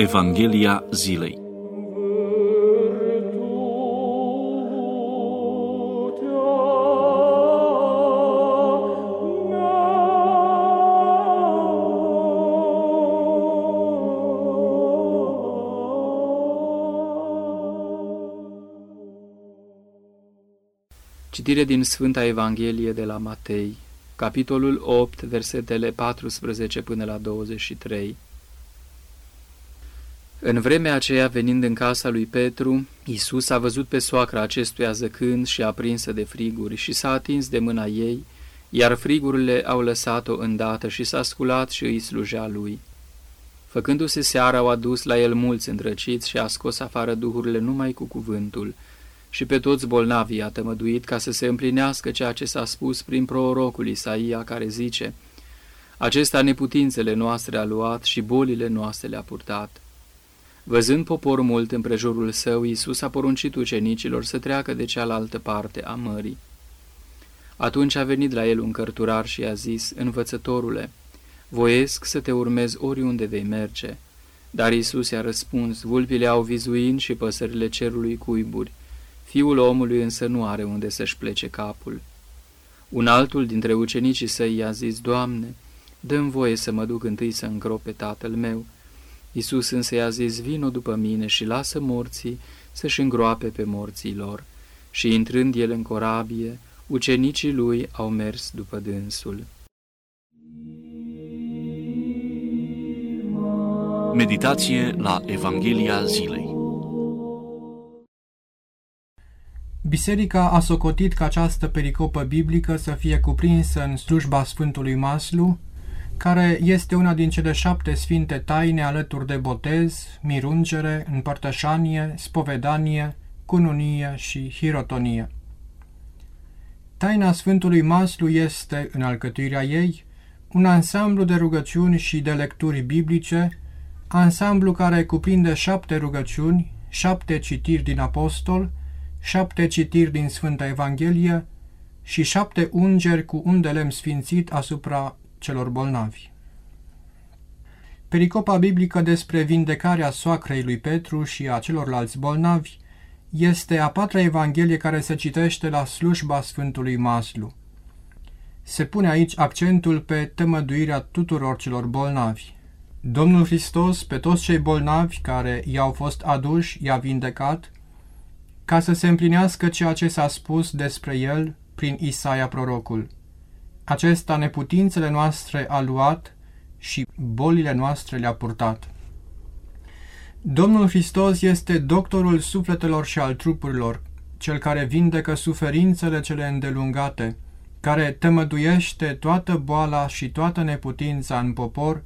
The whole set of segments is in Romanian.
Evanghelia zilei. Citire din Sfânta Evanghelie de la Matei, capitolul 8, versetele 14 până la 23. În vremea aceea, venind în casa lui Petru, Iisus a văzut pe soacra acestuia zăcând și aprinsă de friguri și s-a atins de mâna ei, iar frigurile au lăsat-o îndată și s-a sculat și îi slujea lui. Făcându-se seara, au adus la el mulți îndrăciți și a scos afară duhurile numai cu cuvântul, și pe toți bolnavii a tămăduit ca să se împlinească ceea ce s-a spus prin prorocul Isaia care zice Acesta neputințele noastre a luat și bolile noastre le-a purtat. Văzând popor mult în prejurul său, Iisus a poruncit ucenicilor să treacă de cealaltă parte a mării. Atunci a venit la el un cărturar și a zis, Învățătorule, voiesc să te urmez oriunde vei merge. Dar Iisus i-a răspuns, vulpile au vizuin și păsările cerului cuiburi, Fiul omului însă nu are unde să-și plece capul. Un altul dintre ucenicii săi i-a zis, Doamne, dă-mi voie să mă duc întâi să îngrope tatăl meu. Iisus însă i-a zis, vino după mine și lasă morții să-și îngroape pe morții lor. Și intrând el în corabie, ucenicii lui au mers după dânsul. Meditație la Evanghelia zilei Biserica a socotit ca această pericopă biblică să fie cuprinsă în slujba Sfântului Maslu, care este una din cele șapte sfinte taine alături de botez, mirungere, împărtășanie, spovedanie, cununie și hirotonie. Taina Sfântului Maslu este, în alcătuirea ei, un ansamblu de rugăciuni și de lecturi biblice, ansamblu care cuprinde șapte rugăciuni, șapte citiri din apostol, șapte citiri din Sfânta Evanghelie și șapte ungeri cu un de lemn sfințit asupra celor bolnavi. Pericopa biblică despre vindecarea soacrei lui Petru și a celorlalți bolnavi este a patra Evanghelie care se citește la slujba Sfântului Maslu. Se pune aici accentul pe tămăduirea tuturor celor bolnavi. Domnul Hristos, pe toți cei bolnavi care i-au fost aduși, i-a vindecat, ca să se împlinească ceea ce s-a spus despre el prin Isaia prorocul. Acesta neputințele noastre a luat și bolile noastre le-a purtat. Domnul Hristos este doctorul sufletelor și al trupurilor, cel care vindecă suferințele cele îndelungate, care tămăduiește toată boala și toată neputința în popor,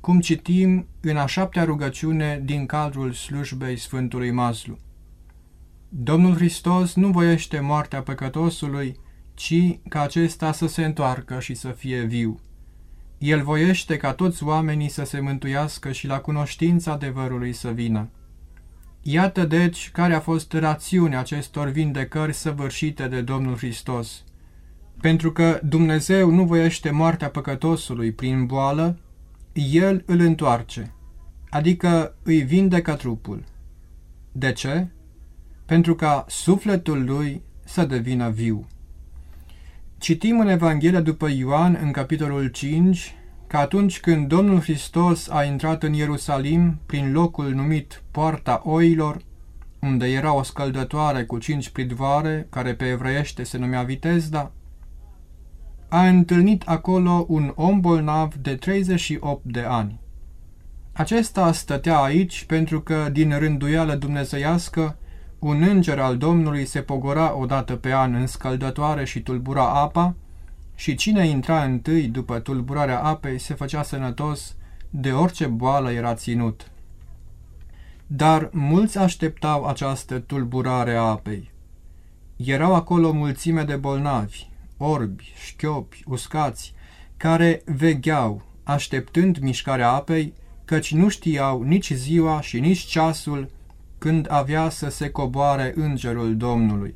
cum citim în a șaptea rugăciune din cadrul slujbei Sfântului Maslu. Domnul Hristos nu voiește moartea păcătosului, ci ca acesta să se întoarcă și să fie viu. El voiește ca toți oamenii să se mântuiască și la cunoștința adevărului să vină. Iată deci care a fost rațiunea acestor vindecări săvârșite de Domnul Hristos. Pentru că Dumnezeu nu voiește moartea păcătosului prin boală, El îl întoarce, adică îi vindecă trupul. De ce? pentru ca sufletul lui să devină viu. Citim în Evanghelia după Ioan, în capitolul 5, că atunci când Domnul Hristos a intrat în Ierusalim prin locul numit Poarta Oilor, unde era o scăldătoare cu cinci pridvoare, care pe evreiește se numea Vitezda, a întâlnit acolo un om bolnav de 38 de ani. Acesta stătea aici pentru că, din rânduială dumnezeiască, un înger al Domnului se pogora odată pe an în scăldătoare și tulbura apa, și cine intra întâi după tulburarea apei se făcea sănătos, de orice boală era ținut. Dar mulți așteptau această tulburare a apei. Erau acolo mulțime de bolnavi, orbi, șchiopi, uscați, care vegheau, așteptând mișcarea apei, căci nu știau nici ziua și nici ceasul când avea să se coboare îngerul Domnului.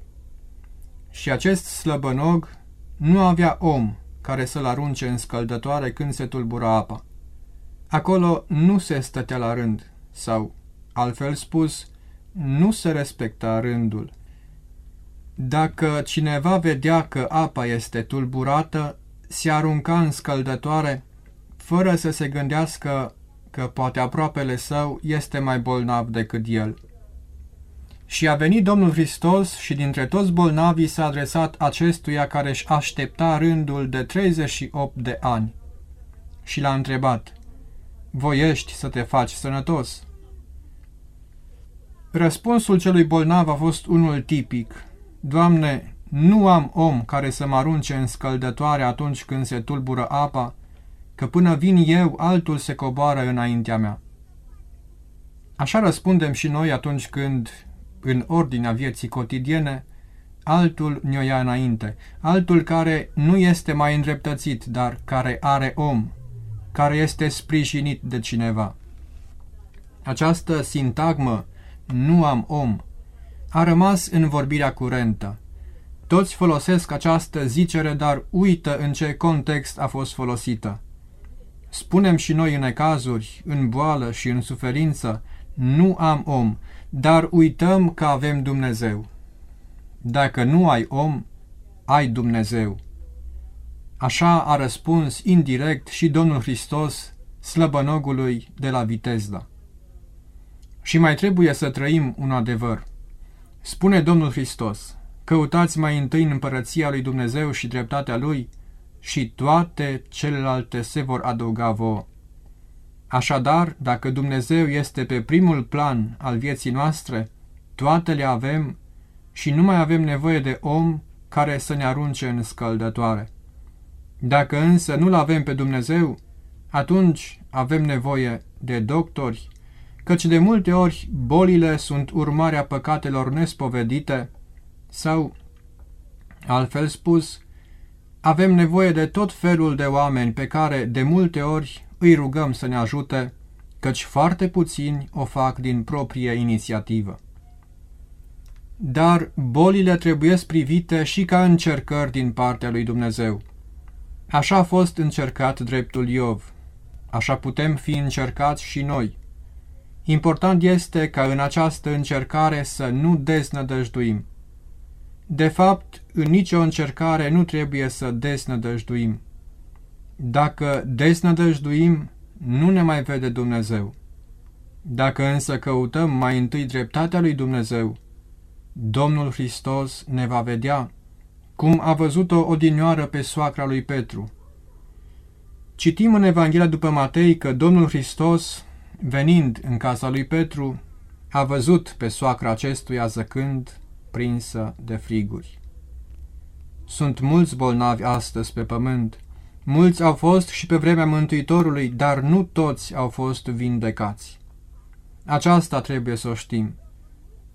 Și acest slăbănog nu avea om care să-l arunce în scăldătoare când se tulbura apa. Acolo nu se stătea la rând, sau, altfel spus, nu se respecta rândul. Dacă cineva vedea că apa este tulburată, se arunca în scăldătoare, fără să se gândească că poate aproapele său este mai bolnav decât el. Și a venit Domnul Hristos și dintre toți bolnavii s-a adresat acestuia care își aștepta rândul de 38 de ani. Și l-a întrebat, Voiești să te faci sănătos? Răspunsul celui bolnav a fost unul tipic. Doamne, nu am om care să mă arunce în scăldătoare atunci când se tulbură apa, că până vin eu, altul se coboară înaintea mea. Așa răspundem și noi atunci când, în ordinea vieții cotidiene, altul ne-o ia înainte, altul care nu este mai îndreptățit, dar care are om, care este sprijinit de cineva. Această sintagmă, nu am om, a rămas în vorbirea curentă. Toți folosesc această zicere, dar uită în ce context a fost folosită. Spunem și noi în ecazuri, în boală și în suferință, nu am om, dar uităm că avem Dumnezeu. Dacă nu ai om, ai Dumnezeu. Așa a răspuns indirect și Domnul Hristos slăbănogului de la Vitezda. Și mai trebuie să trăim un adevăr. Spune Domnul Hristos, căutați mai întâi în împărăția lui Dumnezeu și dreptatea lui și toate celelalte se vor adăuga vouă. Așadar, dacă Dumnezeu este pe primul plan al vieții noastre, toate le avem și nu mai avem nevoie de om care să ne arunce în scăldătoare. Dacă însă nu-L avem pe Dumnezeu, atunci avem nevoie de doctori, căci de multe ori bolile sunt urmarea păcatelor nespovedite sau, altfel spus, avem nevoie de tot felul de oameni pe care de multe ori îi rugăm să ne ajute, căci foarte puțini o fac din proprie inițiativă. Dar bolile trebuie privite și ca încercări din partea lui Dumnezeu. Așa a fost încercat dreptul Iov. Așa putem fi încercați și noi. Important este ca în această încercare să nu deznădăjduim. De fapt, în nicio încercare nu trebuie să desnădăjduim. Dacă desnădăjduim, nu ne mai vede Dumnezeu. Dacă însă căutăm mai întâi dreptatea lui Dumnezeu, Domnul Hristos ne va vedea, cum a văzut-o odinioară pe soacra lui Petru. Citim în Evanghelia după Matei că Domnul Hristos, venind în casa lui Petru, a văzut pe soacra acestuia zăcând, prinsă de friguri. Sunt mulți bolnavi astăzi pe pământ, mulți au fost și pe vremea Mântuitorului, dar nu toți au fost vindecați. Aceasta trebuie să o știm.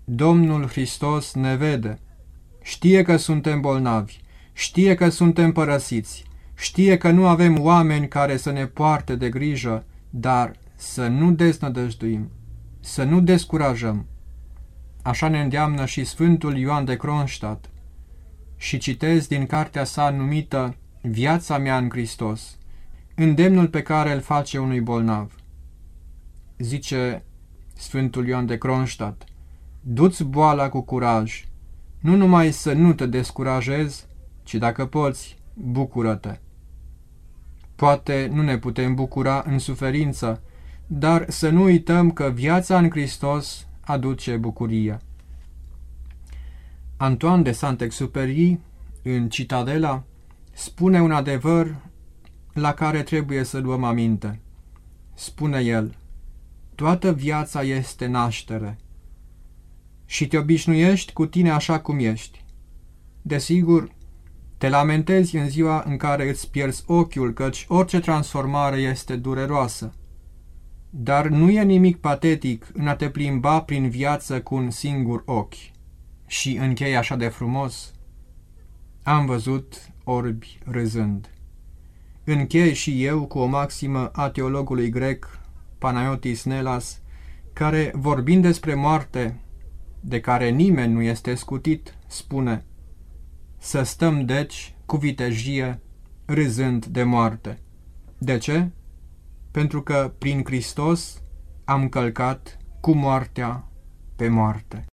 Domnul Hristos ne vede, știe că suntem bolnavi, știe că suntem părăsiți, știe că nu avem oameni care să ne poarte de grijă, dar să nu deznădăjduim, să nu descurajăm. Așa ne îndeamnă și Sfântul Ioan de Kronstadt și citez din cartea sa numită Viața mea în Hristos, îndemnul pe care îl face unui bolnav. Zice Sfântul Ioan de Kronstadt, du-ți boala cu curaj, nu numai să nu te descurajezi, ci dacă poți, bucură-te. Poate nu ne putem bucura în suferință, dar să nu uităm că viața în Hristos aduce bucurie. Antoine de Saint-Exupéry, în Citadela, spune un adevăr la care trebuie să luăm aminte. Spune el, toată viața este naștere și te obișnuiești cu tine așa cum ești. Desigur, te lamentezi în ziua în care îți pierzi ochiul, căci orice transformare este dureroasă. Dar nu e nimic patetic în a te plimba prin viață cu un singur ochi. Și închei așa de frumos. Am văzut orbi râzând. Închei și eu cu o maximă a teologului grec, Panayotis Nelas, care, vorbind despre moarte, de care nimeni nu este scutit, spune Să stăm, deci, cu vitejie, râzând de moarte. De ce? Pentru că, prin Hristos, am călcat cu moartea pe moarte.